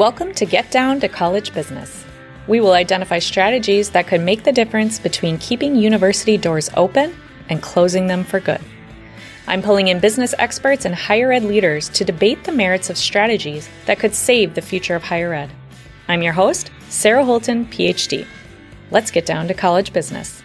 Welcome to Get Down to College Business. We will identify strategies that could make the difference between keeping university doors open and closing them for good. I'm pulling in business experts and higher ed leaders to debate the merits of strategies that could save the future of higher ed. I'm your host, Sarah Holtan, PhD. Let's get down to college business.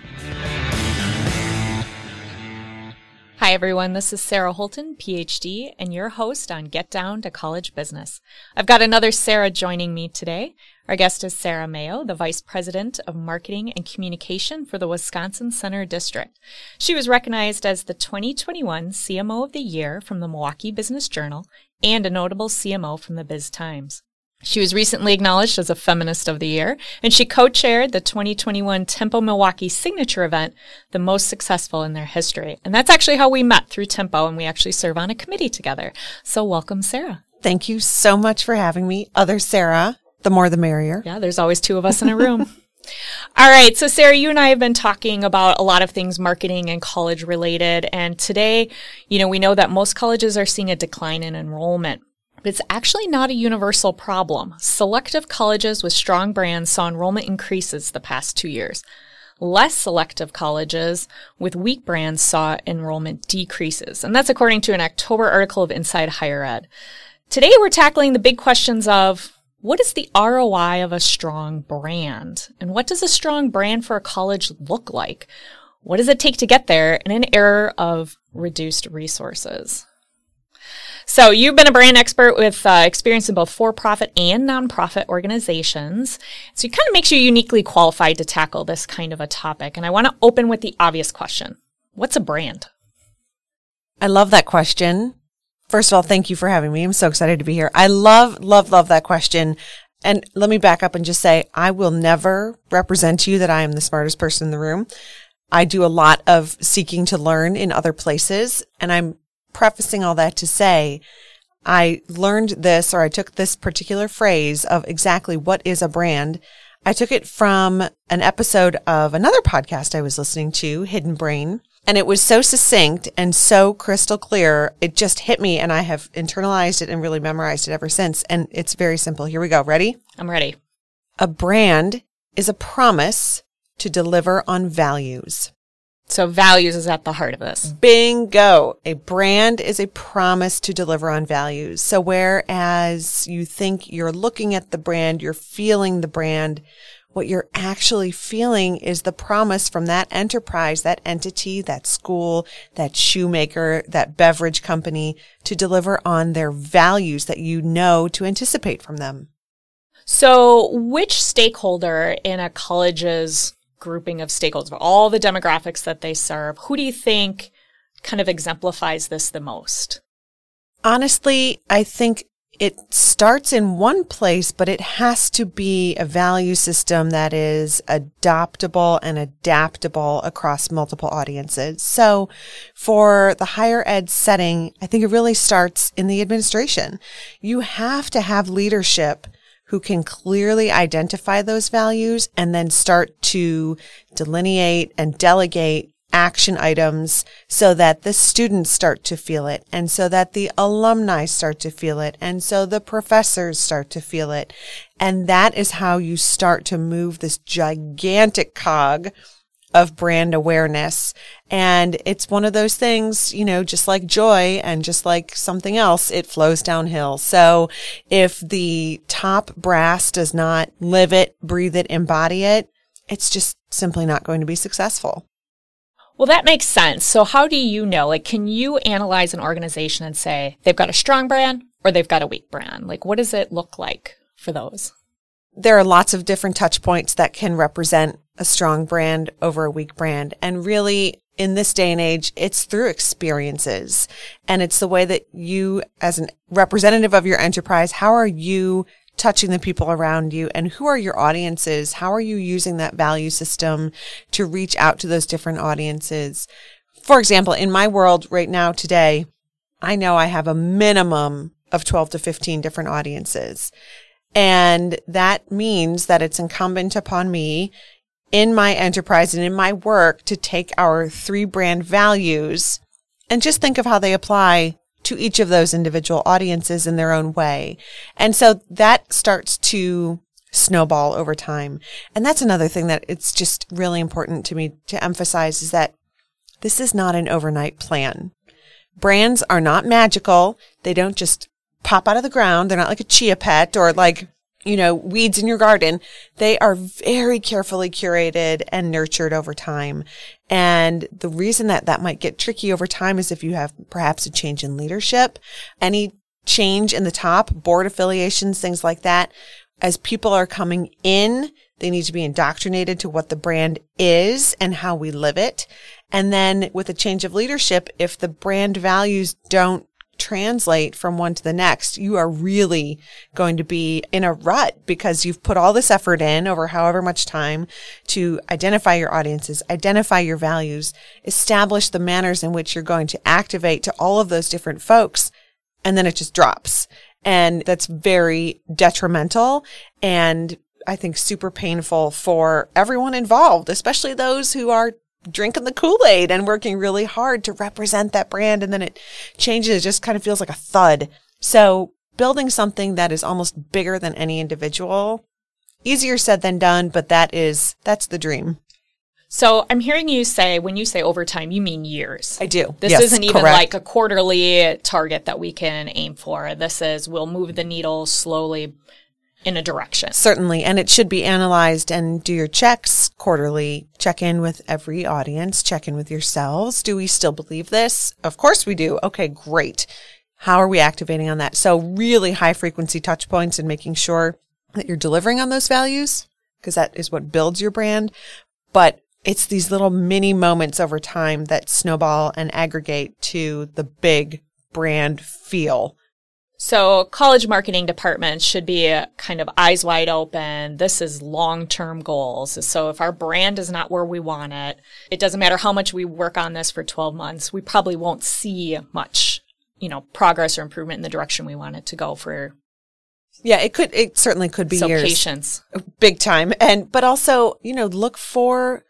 Hi, everyone. This is Sarah Holtan, PhD, and your host on Get Down to College Business. I've got another Sarah joining me today. Our guest is Sarah Maio, the Vice President of Marketing and Communication for the Wisconsin Center District. She was recognized as the 2021 CMO of the Year from the Milwaukee Business Journal and a notable CMO from the Biz Times. She was recently acknowledged as a Feminist of the Year, and she co-chaired the 2021 Tempo Milwaukee Signature event, the most successful in their history. And that's actually how we met through Tempo, and we actually serve on a committee together. So welcome, Sarah. Thank you so much for having me. Other Sarah, the more the merrier. Yeah, there's always two of us in a room. All right. So, Sarah, you and I have been talking about a lot of things marketing and college related. And today, you know, we know that most colleges are seeing a decline in enrollment but it's actually not a universal problem. Selective colleges with strong brands saw enrollment increases the past two years. Less selective colleges with weak brands saw enrollment decreases. And that's according to an October article of Inside Higher Ed. Today we're tackling the big questions of what is the ROI of a strong brand? And what does a strong brand for a college look like? What does it take to get there in an era of reduced resources? So you've been a brand expert with uh, experience in both for-profit and nonprofit organizations. So it kind of makes you uniquely qualified to tackle this kind of a topic. And I want to open with the obvious question. What's a brand? I love that question. First of all, thank you for having me. I'm so excited to be here. I love, love, love that question. And let me back up and just say, I will never represent to you that I am the smartest person in the room. I do a lot of seeking to learn in other places and I'm prefacing all that to say, I learned this or I took this particular phrase of exactly what is a brand. I took it from an episode of another podcast I was listening to, Hidden Brain. And it was so succinct and so crystal clear. It just hit me and I have internalized it and really memorized it ever since. And it's very simple. Here we go. Ready? I'm ready. A brand is a promise to deliver on values. So values is at the heart of this. Bingo. A brand is a promise to deliver on values. So whereas you think you're looking at the brand, you're feeling the brand, what you're actually feeling is the promise from that enterprise, that entity, that school, that shoemaker, that beverage company to deliver on their values that you know to anticipate from them. So which stakeholder in a college's grouping of stakeholders, all the demographics that they serve. Who do you think kind of exemplifies this the most? Honestly, I think it starts in one place, but it has to be a value system that is adoptable and adaptable across multiple audiences. So for the higher ed setting, I think it really starts in the administration. You have to have leadership who can clearly identify those values and then start to delineate and delegate action items so that the students start to feel it and so that the alumni start to feel it and so the professors start to feel it. And that is how you start to move this gigantic cog of brand awareness. And it's one of those things, you know, just like joy and just like something else, it flows downhill. So if the top brass does not live it, breathe it, embody it, it's just simply not going to be successful. Well, that makes sense. So how do you know? Like, can you analyze an organization and say they've got a strong brand or they've got a weak brand? Like, what does it look like for those? There are lots of different touch points that can represent a strong brand over a weak brand. And really, in this day and age, it's through experiences. And it's the way that you, as a representative of your enterprise, how are you touching the people around you and who are your audiences? How are you using that value system to reach out to those different audiences? For example, in my world right now today, I know I have a minimum of 12 to 15 different audiences. And that means that it's incumbent upon me in my enterprise and in my work to take our three brand values and just think of how they apply to each of those individual audiences in their own way. And so that starts to snowball over time. And that's another thing that it's just really important to me to emphasize is that this is not an overnight plan. Brands are not magical. They don't just pop out of the ground. They're not like a chia pet or like, you know, weeds in your garden. They are very carefully curated and nurtured over time. And the reason that that might get tricky over time is if you have perhaps a change in leadership, any change in the top, board affiliations, things like that. As people are coming in, they need to be indoctrinated to what the brand is and how we live it. And then with a change of leadership, if the brand values don't translate from one to the next, you are really going to be in a rut because you've put all this effort in over however much time to identify your audiences, identify your values, establish the manners in which you're going to activate to all of those different folks. And then it just drops. And that's very detrimental and I think super painful for everyone involved, especially those who are drinking the Kool-Aid and working really hard to represent that brand. And then it changes. It just kind of feels like a thud. So building something that is almost bigger than any individual, easier said than done, but that is, that's the dream. So I'm hearing you say, when you say overtime, you mean years. I do. This Yes, isn't even correct. like a quarterly target that we can aim for. This is we'll move the needle slowly in a direction. Certainly. And it should be analyzed and do your checks quarterly. Check in with every audience, check in with yourselves. Do we still believe this? Of course we do. Okay, great. How are we activating on that? So really high frequency touch points and making sure that you're delivering on those values because that is what builds your brand. But it's these little mini moments over time that snowball and aggregate to the big brand feel. So college marketing departments should be kind of eyes wide open. This is long-term goals. So if our brand is not where we want it, it doesn't matter how much we work on this for 12 months, we probably won't see much, you know, progress or improvement in the direction we want it to go for Yeah, it could, it certainly could be so years. patience. big time and but also you know look for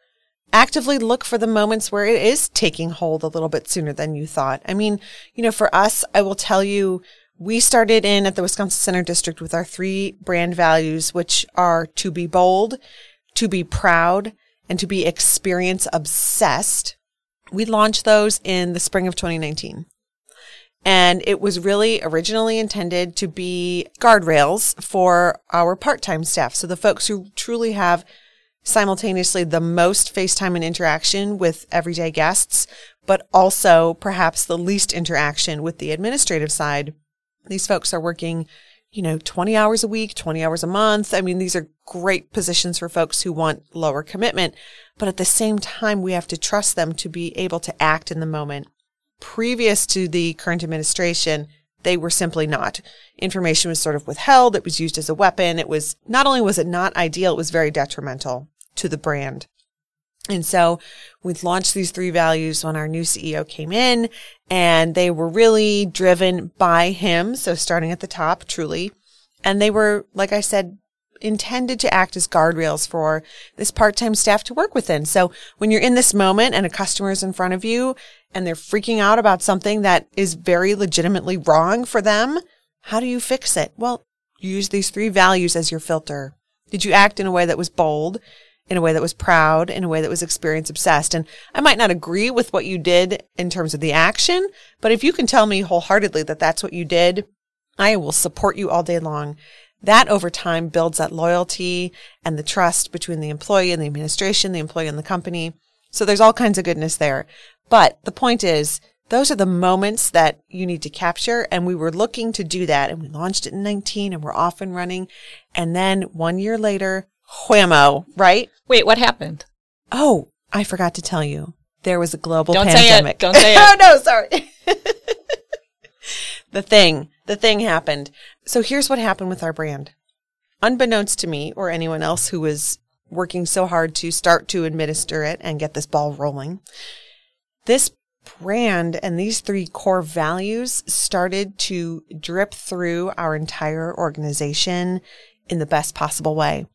actively look for the moments where it is taking hold a little bit sooner than you thought i mean you know for us i will tell you we started in at the wisconsin center district with our three brand values which are to be bold to be proud and to be experience obsessed we launched those in the spring of 2019 and it was really originally intended to be guardrails for our part-time staff. So the folks who truly have simultaneously the most FaceTime and interaction with everyday guests, but also perhaps the least interaction with the administrative side. These folks are working, you know, 20 hours a week, 20 hours a month. I mean, these are great positions for folks who want lower commitment, but at the same time, we have to trust them to be able to act in the moment previous to the current administration, they were simply not. Information was sort of withheld. It was used as a weapon. It was not only was it not ideal, it was very detrimental to the brand. And so we launched these three values when our new CEO came in and they were really driven by him. So starting at the top, truly. And they were, like I said, intended to act as guardrails for this part-time staff to work within. So when you're in this moment and a customer is in front of you and they're freaking out about something that is very legitimately wrong for them, how do you fix it? Well, use these three values as your filter. Did you act in a way that was bold, in a way that was proud, in a way that was experience obsessed? And I might not agree with what you did in terms of the action, but if you can tell me wholeheartedly that that's what you did, I will support you all day long. That over time builds that loyalty and the trust between the employee and the administration, the employee and the company. So there's all kinds of goodness there. But the point is, those are the moments that you need to capture. And we were looking to do that. And we launched it in 19 and we're off and running. And then one year later, whammo, right? Wait, what happened? Oh, I forgot to tell you. There was a global Don't say it. pandemic. Don't say it. oh, no, sorry. the thing, the thing happened. So here's what happened with our brand. Unbeknownst to me or anyone else who was working so hard to start to administer it and get this ball rolling, this brand and these three core values started to drip through our entire organization in the best possible way.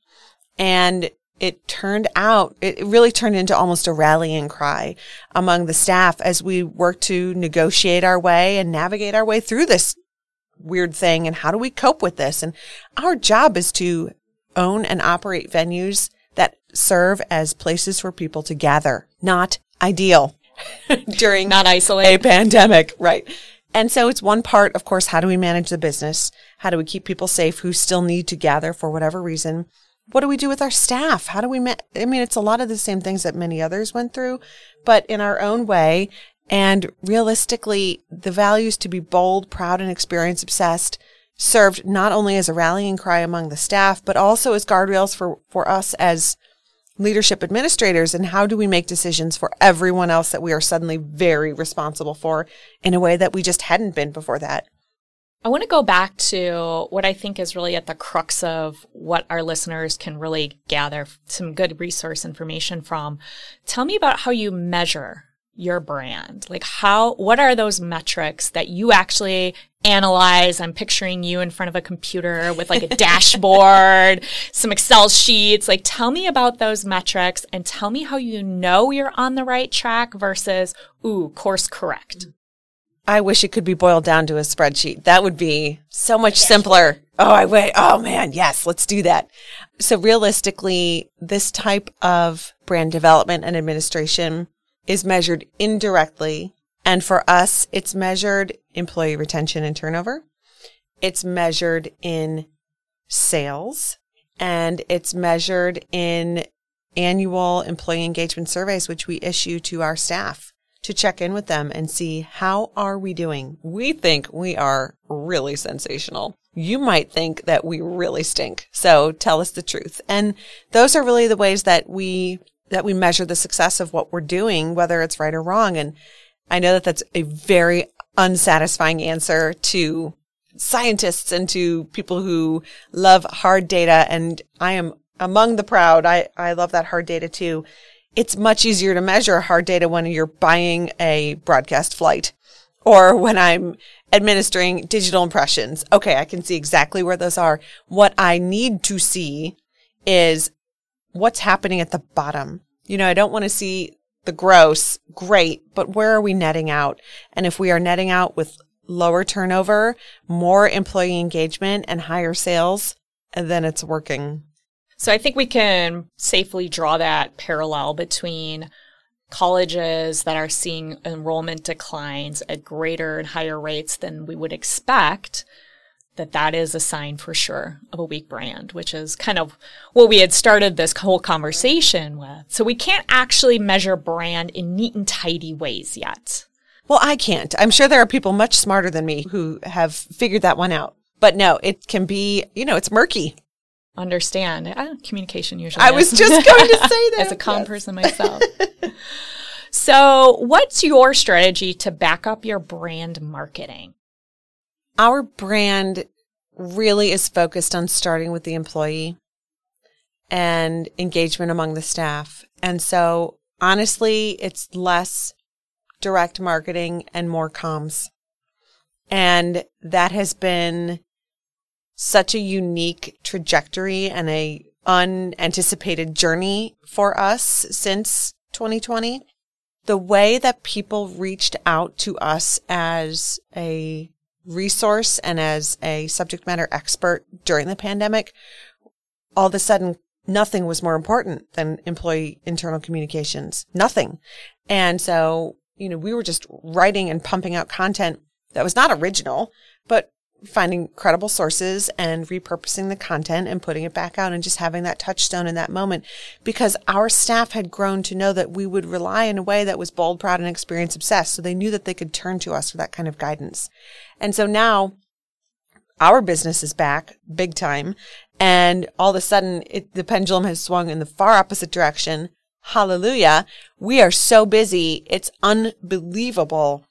And it turned out, it really turned into almost a rallying cry among the staff as we worked to negotiate our way and navigate our way through this weird thing. And how do we cope with this? And our job is to own and operate venues that serve as places for people to gather, not ideal during not isolate a pandemic. Right. And so it's one part, of course, how do we manage the business? How do we keep people safe who still need to gather for whatever reason? What do we do with our staff? How do we, ma- I mean, it's a lot of the same things that many others went through, but in our own way. And realistically, the values to be bold, proud, and experience obsessed served not only as a rallying cry among the staff, but also as guardrails for, for us as leadership administrators and how do we make decisions for everyone else that we are suddenly very responsible for in a way that we just hadn't been before that. I want to go back to what I think is really at the crux of what our listeners can really gather some good resource information from. Tell me about how you measure your brand? Like how, what are those metrics that you actually analyze? I'm picturing you in front of a computer with like a dashboard, some Excel sheets. Like tell me about those metrics and tell me how you know you're on the right track versus, ooh, course correct. I wish it could be boiled down to a spreadsheet. That would be so much simpler. Oh, I wait. Oh man, yes, let's do that. So realistically, this type of brand development and administration is measured indirectly. And for us, it's measured employee retention and turnover. It's measured in sales and it's measured in annual employee engagement surveys, which we issue to our staff to check in with them and see how are we doing. We think we are really sensational. You might think that we really stink. So tell us the truth. And those are really the ways that we that we measure the success of what we're doing, whether it's right or wrong. And I know that that's a very unsatisfying answer to scientists and to people who love hard data. And I am among the proud. I, I love that hard data too. It's much easier to measure hard data when you're buying a broadcast flight or when I'm administering digital impressions. Okay. I can see exactly where those are. What I need to see is what's happening at the bottom. You know, I don't want to see the gross, great, but where are we netting out? And if we are netting out with lower turnover, more employee engagement and higher sales, then it's working. So I think we can safely draw that parallel between colleges that are seeing enrollment declines at greater and higher rates than we would expect that that is a sign for sure of a weak brand, which is kind of what we had started this whole conversation with. So we can't actually measure brand in neat and tidy ways yet. Well, I can't. I'm sure there are people much smarter than me who have figured that one out. But no, it can be, you know, it's murky. Understand. Uh, communication usually. I was just going to say that. As a calm yes. person myself. so, what's your strategy to back up your brand marketing? Our brand really is focused on starting with the employee and engagement among the staff. And so honestly, it's less direct marketing and more comms. And that has been such a unique trajectory and a unanticipated journey for us since 2020. The way that people reached out to us as a resource and as a subject matter expert during the pandemic, all of a sudden nothing was more important than employee internal communications. Nothing. And so, you know, we were just writing and pumping out content that was not original, but finding credible sources and repurposing the content and putting it back out and just having that touchstone in that moment because our staff had grown to know that we would rely in a way that was bold, proud, and experience obsessed. So they knew that they could turn to us for that kind of guidance. And so now our business is back big time. And all of a sudden it, the pendulum has swung in the far opposite direction. Hallelujah. We are so busy. It's unbelievable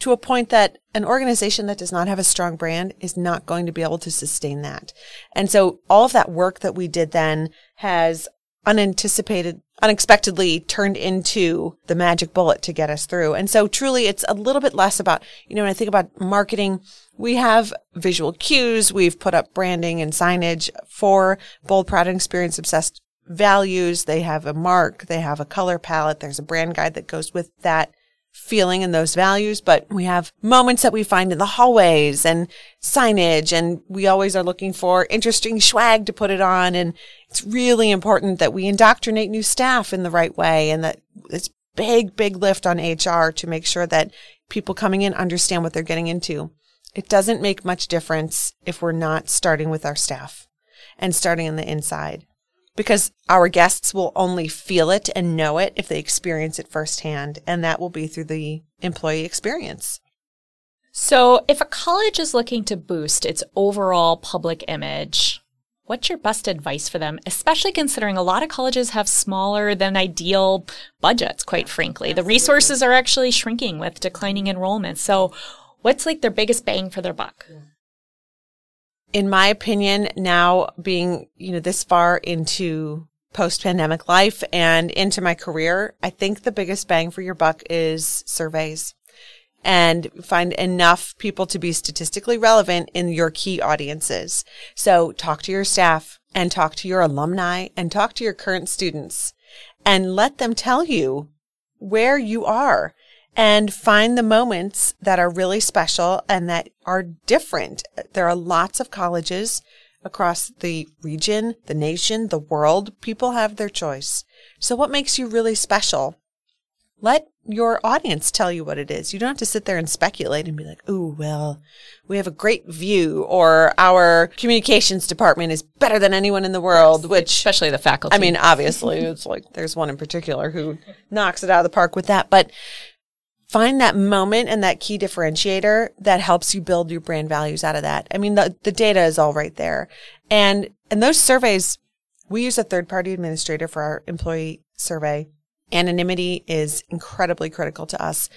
to a point that an organization that does not have a strong brand is not going to be able to sustain that. And so all of that work that we did then has unanticipated, unexpectedly turned into the magic bullet to get us through. And so truly it's a little bit less about, you know, when I think about marketing, we have visual cues. We've put up branding and signage for bold, proud, and experience obsessed values, they have a mark, they have a color palette, there's a brand guide that goes with that feeling and those values, but we have moments that we find in the hallways and signage and we always are looking for interesting swag to put it on. And it's really important that we indoctrinate new staff in the right way and that it's big, big lift on HR to make sure that people coming in understand what they're getting into. It doesn't make much difference if we're not starting with our staff and starting on the inside because our guests will only feel it and know it if they experience it firsthand. And that will be through the employee experience. So, if a college is looking to boost its overall public image, what's your best advice for them, especially considering a lot of colleges have smaller than ideal budgets, quite frankly? The resources are actually shrinking with declining enrollment. So, what's like their biggest bang for their buck? In my opinion, now being, you know, this far into post pandemic life and into my career, I think the biggest bang for your buck is surveys and find enough people to be statistically relevant in your key audiences. So talk to your staff and talk to your alumni and talk to your current students and let them tell you where you are and find the moments that are really special and that are different. There are lots of colleges across the region, the nation, the world. People have their choice. So what makes you really special? Let your audience tell you what it is. You don't have to sit there and speculate and be like, oh, well, we have a great view or our communications department is better than anyone in the world," which especially the faculty. I mean, obviously, it's like there's one in particular who knocks it out of the park with that, but find that moment and that key differentiator that helps you build your brand values out of that. I mean, the, the data is all right there. And, and those surveys, we use a third party administrator for our employee survey. Anonymity is incredibly critical to us.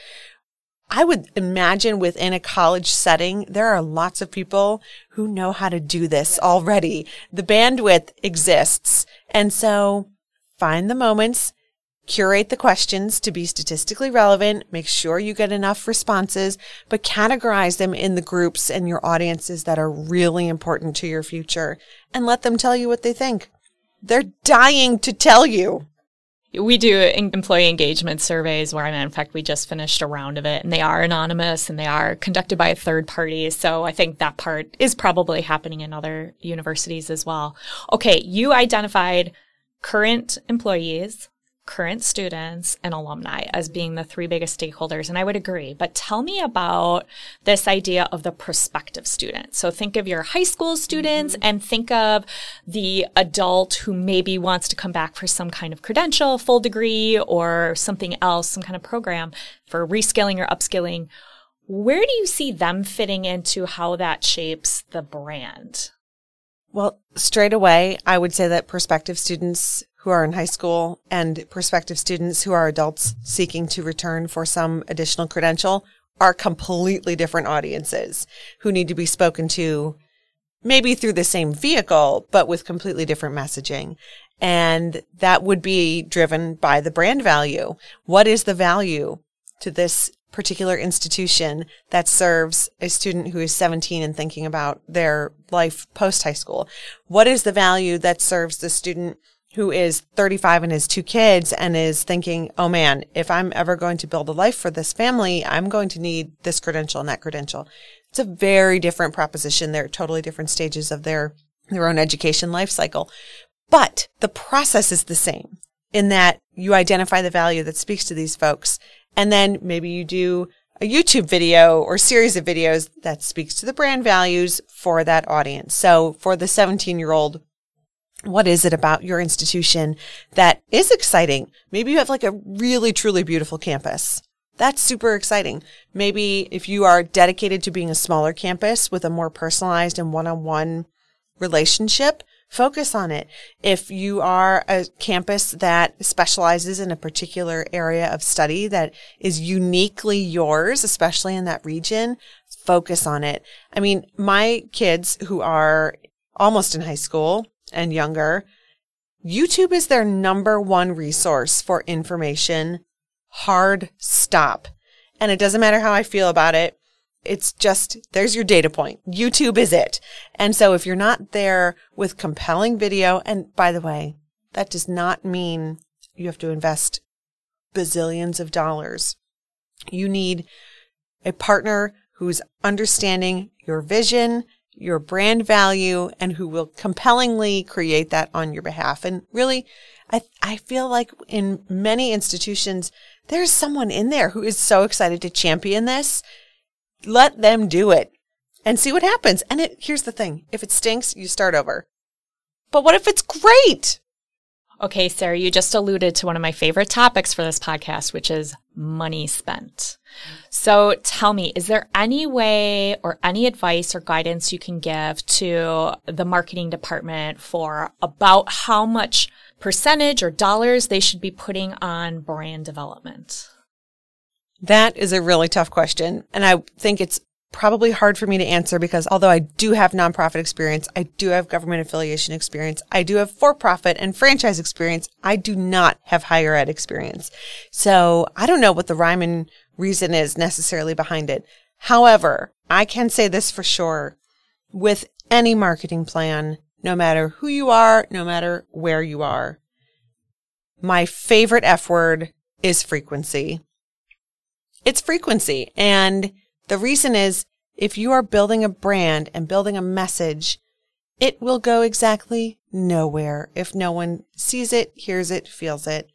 I would imagine within a college setting, there are lots of people who know how to do this already. The bandwidth exists. And so find the moments curate the questions to be statistically relevant, make sure you get enough responses, but categorize them in the groups and your audiences that are really important to your future and let them tell you what they think. They're dying to tell you. We do employee engagement surveys where, in fact, we just finished a round of it and they are anonymous and they are conducted by a third party. So I think that part is probably happening in other universities as well. Okay. You identified current employees, current students and alumni as being the three biggest stakeholders. And I would agree. But tell me about this idea of the prospective student. So think of your high school students mm-hmm. and think of the adult who maybe wants to come back for some kind of credential, full degree, or something else, some kind of program for reskilling or upskilling. Where do you see them fitting into how that shapes the brand? Well, straight away, I would say that prospective students who are in high school and prospective students who are adults seeking to return for some additional credential are completely different audiences who need to be spoken to maybe through the same vehicle, but with completely different messaging. And that would be driven by the brand value. What is the value to this particular institution that serves a student who is 17 and thinking about their life post high school? What is the value that serves the student who is 35 and has two kids and is thinking, oh man, if I'm ever going to build a life for this family, I'm going to need this credential and that credential. It's a very different proposition. They're totally different stages of their, their own education life cycle. But the process is the same in that you identify the value that speaks to these folks. And then maybe you do a YouTube video or series of videos that speaks to the brand values for that audience. So for the 17 year old what is it about your institution that is exciting? Maybe you have like a really, truly beautiful campus. That's super exciting. Maybe if you are dedicated to being a smaller campus with a more personalized and one-on-one relationship, focus on it. If you are a campus that specializes in a particular area of study that is uniquely yours, especially in that region, focus on it. I mean, my kids who are almost in high school, and younger, YouTube is their number one resource for information. Hard stop. And it doesn't matter how I feel about it. It's just, there's your data point. YouTube is it. And so if you're not there with compelling video, and by the way, That does not mean you have to invest bazillions of dollars. You need a partner who's understanding your vision, your brand value, and who will compellingly create that on your behalf. And really, I, I feel like in many institutions, there's someone in there who is so excited to champion this. Let them do it and see what happens. And it, here's the thing. If it stinks, you start over. But what if it's great? Okay, Sarah, you just alluded to one of my favorite topics for this podcast, which is money spent. So tell me, is there any way or any advice or guidance you can give to the marketing department for about how much percentage or dollars they should be putting on brand development? That is a really tough question. And I think it's probably hard for me to answer because although I do have nonprofit experience, I do have government affiliation experience, I do have for profit and franchise experience, I do not have higher ed experience. So I don't know what the rhyme and reason is necessarily behind it. However, I can say this for sure with any marketing plan, no matter who you are, no matter where you are. My favorite F word is frequency. It's frequency. And the reason is if you are building a brand and building a message, it will go exactly nowhere if no one sees it, hears it, feels it.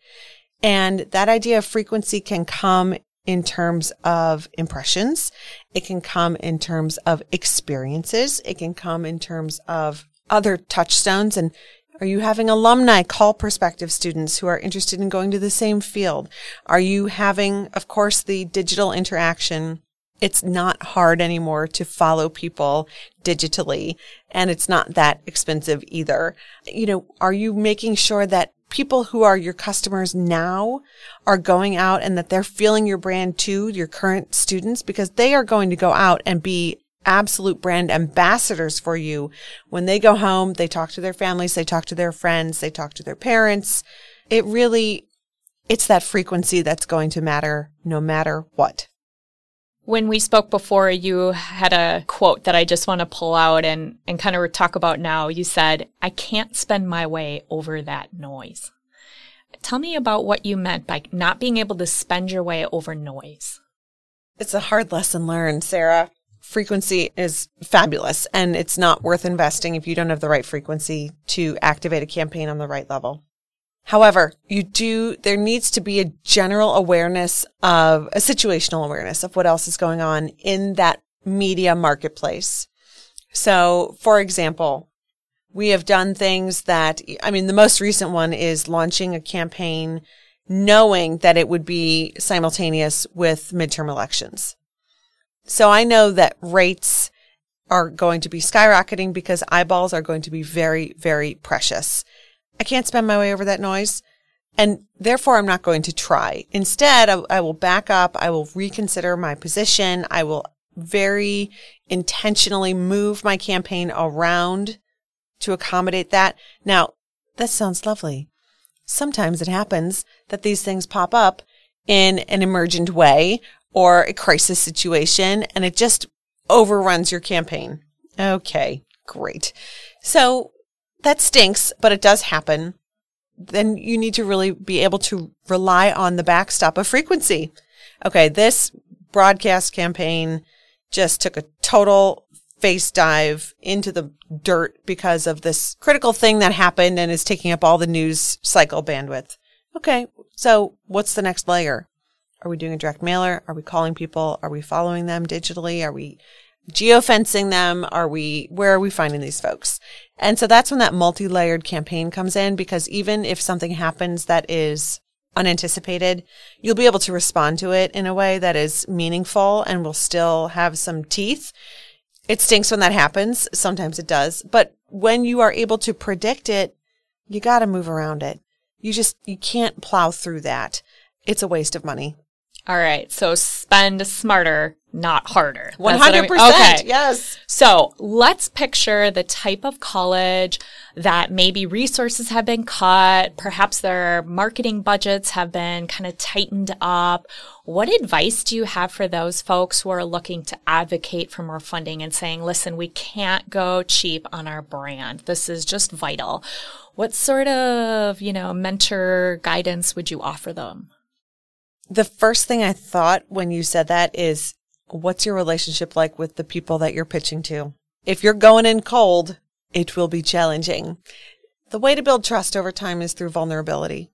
And that idea of frequency can come in terms of impressions. It can come in terms of experiences. It can come in terms of other touchstones and are you having alumni call prospective students who are interested in going to the same field? Are you having, of course, the digital interaction? It's not hard anymore to follow people digitally and it's not that expensive either. You know, are you making sure that people who are your customers now are going out and that they're feeling your brand too, your current students, because they are going to go out and be absolute brand ambassadors for you. When they go home, they talk to their families, they talk to their friends, they talk to their parents. It really, it's that frequency that's going to matter no matter what. When we spoke before, you had a quote that I just want to pull out and, and kind of talk about now. You said, I can't spend my way over that noise. Tell me about what you meant by not being able to spend your way over noise. It's a hard lesson learned, Sarah frequency is fabulous and it's not worth investing if you don't have the right frequency to activate a campaign on the right level. However, you do, there needs to be a general awareness of a situational awareness of what else is going on in that media marketplace. So, for example, we have done things that, I mean, the most recent one is launching a campaign knowing that it would be simultaneous with midterm elections. So I know that rates are going to be skyrocketing because eyeballs are going to be very, very precious. I can't spend my way over that noise. And therefore, I'm not going to try. Instead, I, I, will back up. I will reconsider my position. I will very intentionally move my campaign around to accommodate that. Now, that sounds lovely. Sometimes it happens that these things pop up in an emergent way or a crisis situation and it just overruns your campaign. Okay, great. So that stinks, but it does happen. Then you need to really be able to rely on the backstop of frequency. Okay, this broadcast campaign just took a total face dive into the dirt because of this critical thing that happened and is taking up all the news cycle bandwidth. Okay, so what's the next layer? Are we doing a direct mailer? Are we calling people? Are we following them digitally? Are we geofencing them? Are we, where are we finding these folks? And so that's when that multi-layered campaign comes in because even if something happens that is unanticipated, you'll be able to respond to it in a way that is meaningful and will still have some teeth. It stinks when that happens. Sometimes it does. But when you are able to predict it, you got to move around it. You just, you can't plow through that. It's a waste of money. All right. So spend smarter, not harder. That's One what I hundred mean. Okay. Yes. So let's picture the type of college that maybe resources have been cut, perhaps their marketing budgets have been kind of tightened up. What advice do you have for those folks who are looking to advocate for more funding and saying, listen, we can't go cheap on our brand. This is just vital. What sort of, you know, mentor guidance would you offer them? The first thing I thought when you said that is, what's your relationship like with the people that you're pitching to? If you're going in cold, it will be challenging. The way to build trust over time is through vulnerability.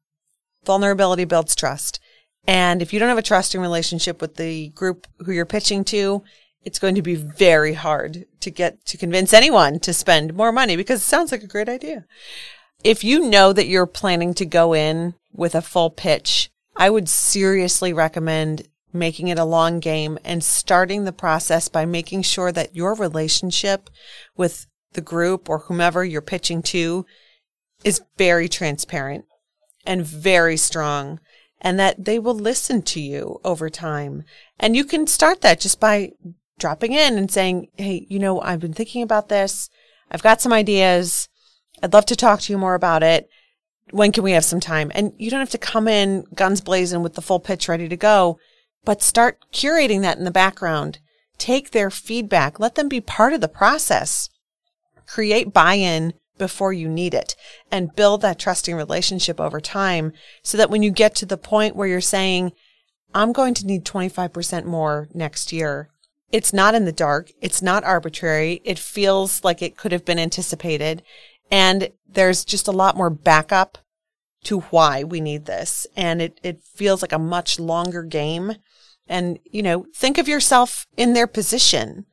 Vulnerability builds trust. And if you don't have a trusting relationship with the group who you're pitching to, it's going to be very hard to get to convince anyone to spend more money because it sounds like a great idea. If you know that you're planning to go in with a full pitch, I would seriously recommend making it a long game and starting the process by making sure that your relationship with the group or whomever you're pitching to is very transparent and very strong and that they will listen to you over time. And you can start that just by dropping in and saying, Hey, you know, I've been thinking about this. I've got some ideas. I'd love to talk to you more about it. When can we have some time? And you don't have to come in guns blazing with the full pitch ready to go, but start curating that in the background. Take their feedback. Let them be part of the process. Create buy-in before you need it and build that trusting relationship over time so that when you get to the point where you're saying, I'm going to need 25% more next year, it's not in the dark. It's not arbitrary. It feels like it could have been anticipated. And there's just a lot more backup to why we need this. And it, it feels like a much longer game. And, you know, think of yourself in their position.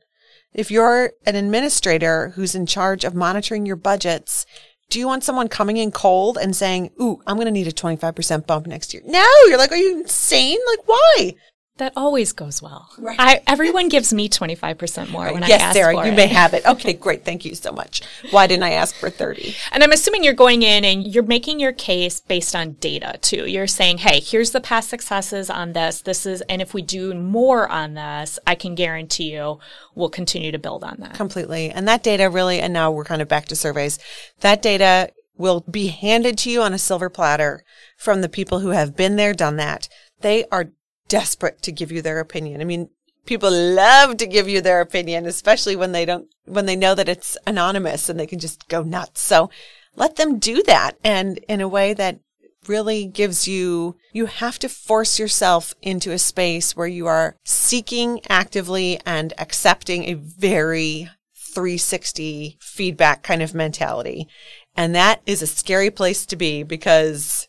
If you're an administrator who's in charge of monitoring your budgets, do you want someone coming in cold and saying, Ooh, I'm going to need a 25% bump next year? No, you're like, are you insane? Like, why? That always goes well. Right. I, everyone gives me 25% more when yes, I ask Sarah, for you it. may have it. Okay, great. Thank you so much. Why didn't I ask for 30? And I'm assuming you're going in and you're making your case based on data too. You're saying, hey, here's the past successes on this. This is, and if we do more on this, I can guarantee you we'll continue to build on that. Completely. And that data really, and now we're kind of back to surveys. That data will be handed to you on a silver platter from the people who have been there, done that. They are desperate to give you their opinion. I mean, people love to give you their opinion, especially when they don't, when they know that it's anonymous and they can just go nuts. So let them do that. And in a way that really gives you, you have to force yourself into a space where you are seeking actively and accepting a very 360 feedback kind of mentality. And that is a scary place to be because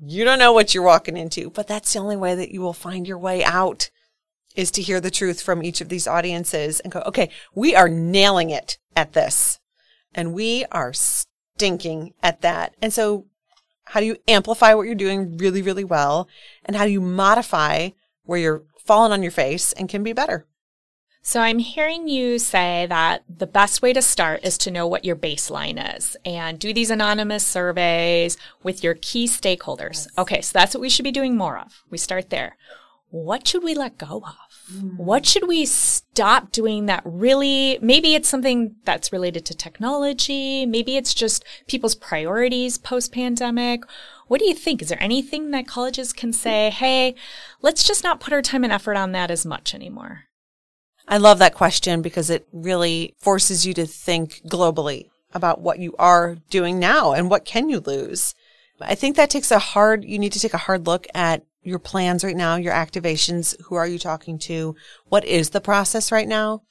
you don't know what you're walking into, but that's the only way that you will find your way out is to hear the truth from each of these audiences and go, okay, we are nailing it at this and we are stinking at that. And so how do you amplify what you're doing really, really well? And how do you modify where you're falling on your face and can be better? So I'm hearing you say that the best way to start is to know what your baseline is and do these anonymous surveys with your key stakeholders. Yes. Okay, so that's what we should be doing more of. We start there. What should we let go of? Mm. What should we stop doing that really, maybe it's something that's related to technology. Maybe it's just people's priorities post pandemic. What do you think? Is there anything that colleges can say, hey, let's just not put our time and effort on that as much anymore? I love that question because it really forces you to think globally about what you are doing now and what can you lose. I think that takes a hard, you need to take a hard look at your plans right now, your activations. Who are you talking to? What is the process right now?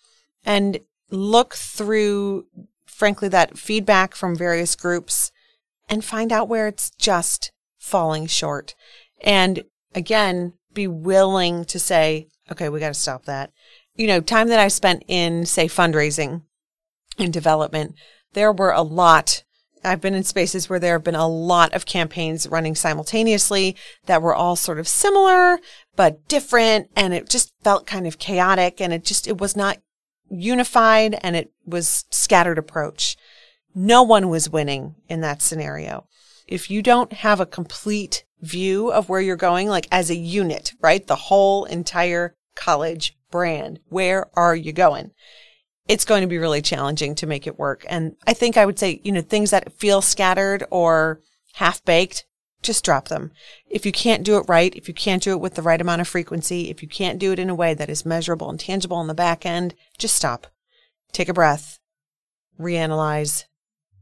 And look through, frankly, that feedback from various groups and find out where it's just falling short. And again, be willing to say, okay, we got to stop that you know, time that I spent in, say, fundraising and development, there were a lot. I've been in spaces where there have been a lot of campaigns running simultaneously that were all sort of similar, but different. And it just felt kind of chaotic and it just, it was not unified and it was scattered approach. No one was winning in that scenario. If you don't have a complete view of where you're going, like as a unit, right? The whole entire college brand. Where are you going? It's going to be really challenging to make it work. And I think I would say, you know, things that feel scattered or half baked, just drop them. If you can't do it right, if you can't do it with the right amount of frequency, if you can't do it in a way that is measurable and tangible on the back end, just stop. Take a breath, reanalyze,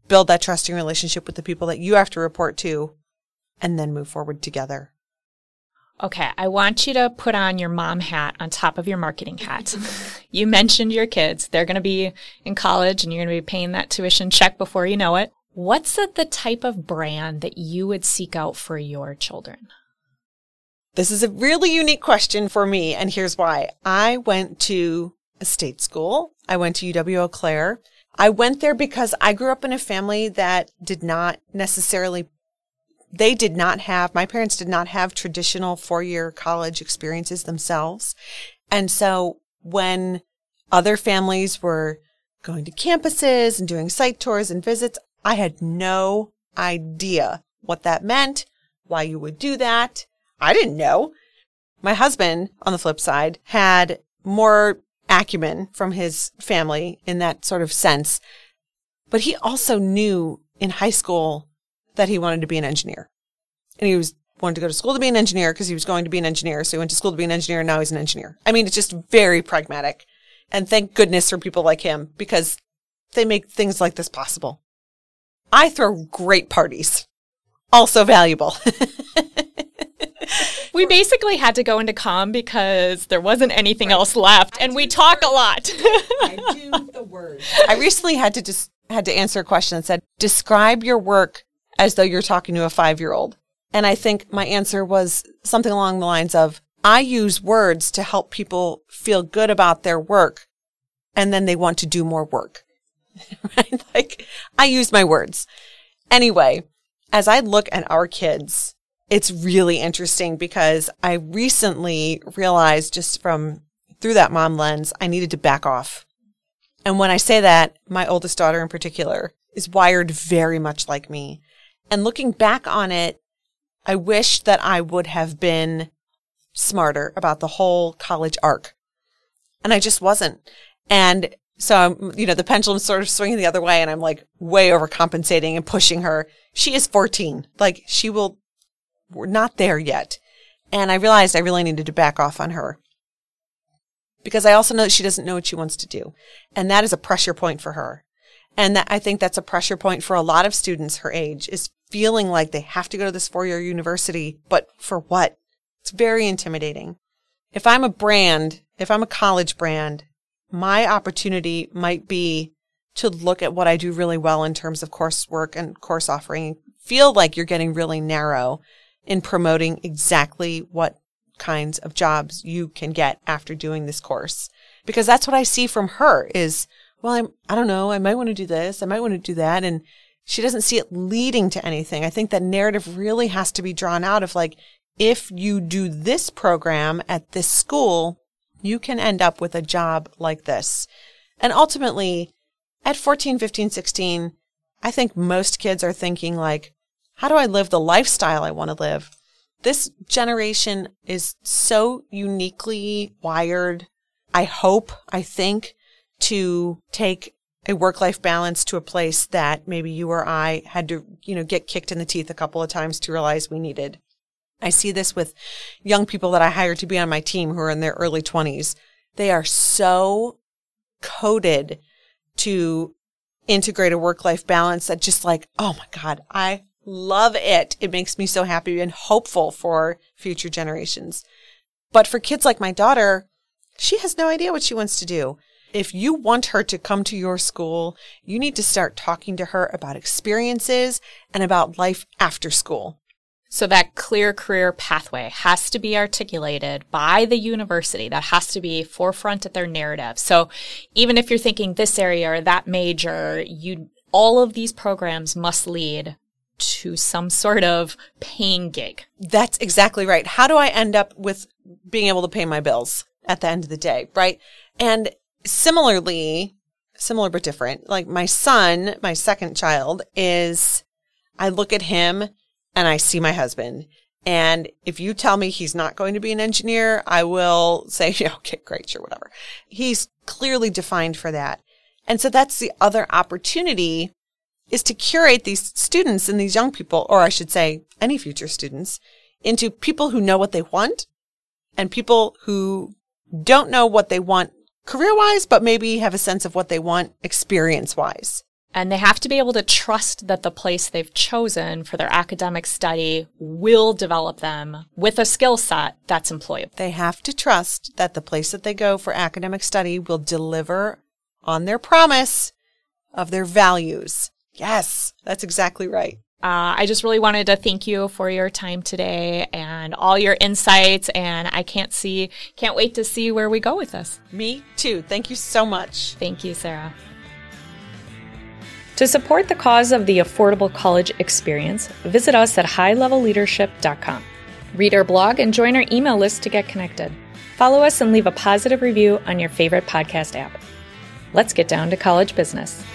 build that trusting relationship with the people that you have to report to, and then move forward together. Okay, I want you to put on your mom hat on top of your marketing hat. you mentioned your kids. They're going to be in college and you're going to be paying that tuition check before you know it. What's the, the type of brand that you would seek out for your children? This is a really unique question for me, and here's why. I went to a state school. I went to UW Eau Claire. I went there because I grew up in a family that did not necessarily they did not have, my parents did not have traditional four year college experiences themselves. And so when other families were going to campuses and doing site tours and visits, I had no idea what that meant, why you would do that. I didn't know. My husband, on the flip side, had more acumen from his family in that sort of sense. But he also knew in high school that he wanted to be an engineer. And he was wanted to go to school to be an engineer because he was going to be an engineer. So he went to school to be an engineer and now he's an engineer. I mean, it's just very pragmatic. And thank goodness for people like him because they make things like this possible. I throw great parties. Also valuable. we basically had to go into com because there wasn't anything right. else left and we talk a lot. I do the words. I recently had to just had to answer a question that said, describe your work as though you're talking to a five year old. And I think my answer was something along the lines of, I use words to help people feel good about their work and then they want to do more work. Like I use my words. Anyway, as I look at our kids, it's really interesting because I recently realized just from through that mom lens, I needed to back off. And when I say that, my oldest daughter in particular is wired very much like me. And looking back on it, I wish that I would have been smarter about the whole college arc. And I just wasn't. And so I'm, you know, the pendulum's sort of swinging the other way and I'm like way overcompensating and pushing her. She is 14. Like she will, we're not there yet. And I realized I really needed to back off on her because I also know that she doesn't know what she wants to do. And that is a pressure point for her. And that I think that's a pressure point for a lot of students her age is feeling like they have to go to this four year university, but for what? It's very intimidating. If I'm a brand, if I'm a college brand, my opportunity might be to look at what I do really well in terms of coursework and course offering. Feel like you're getting really narrow in promoting exactly what kinds of jobs you can get after doing this course. Because that's what I see from her is, well, I'm, I don't know, I might want to do this, I might want to do that. And she doesn't see it leading to anything. I think that narrative really has to be drawn out of like, if you do this program at this school, you can end up with a job like this. And ultimately, at 14, 15, 16, I think most kids are thinking like, how do I live the lifestyle I want to live? This generation is so uniquely wired. I hope, I think, to take a work life balance to a place that maybe you or I had to, you know, get kicked in the teeth a couple of times to realize we needed. I see this with young people that I hire to be on my team who are in their early 20s. They are so coded to integrate a work life balance that just like, oh my God, I love it. It makes me so happy and hopeful for future generations. But for kids like my daughter, she has no idea what she wants to do if you want her to come to your school, you need to start talking to her about experiences and about life after school. So that clear career pathway has to be articulated by the university. That has to be forefront at their narrative. So even if you're thinking this area or that major, you, all of these programs must lead to some sort of paying gig. That's exactly right. How do I end up with being able to pay my bills at the end of the day? Right. And similarly, similar but different, like my son, my second child is, I look at him and I see my husband And if you tell me he's not going to be an engineer, I will say, okay, great, sure, whatever. He's clearly defined for that. And so that's the other opportunity is to curate these students and these young people, or I should say any future students, into people who know what they want and people who don't know what they want career wise, but maybe have a sense of what they want experience wise. And they have to be able to trust that the place they've chosen for their academic study will develop them with a skill set that's employable. They have to trust that the place that they go for academic study will deliver on their promise of their values. Yes, that's exactly right. Uh, I just really wanted to thank you for your time today and all your insights. And I can't see, can't wait to see where we go with this. Me too. Thank you so much. Thank you, Sarah. To support the cause of the affordable college experience, visit us at highlevelleadership.com. Read our blog and join our email list to get connected. Follow us and leave a positive review on your favorite podcast app. Let's get down to college business.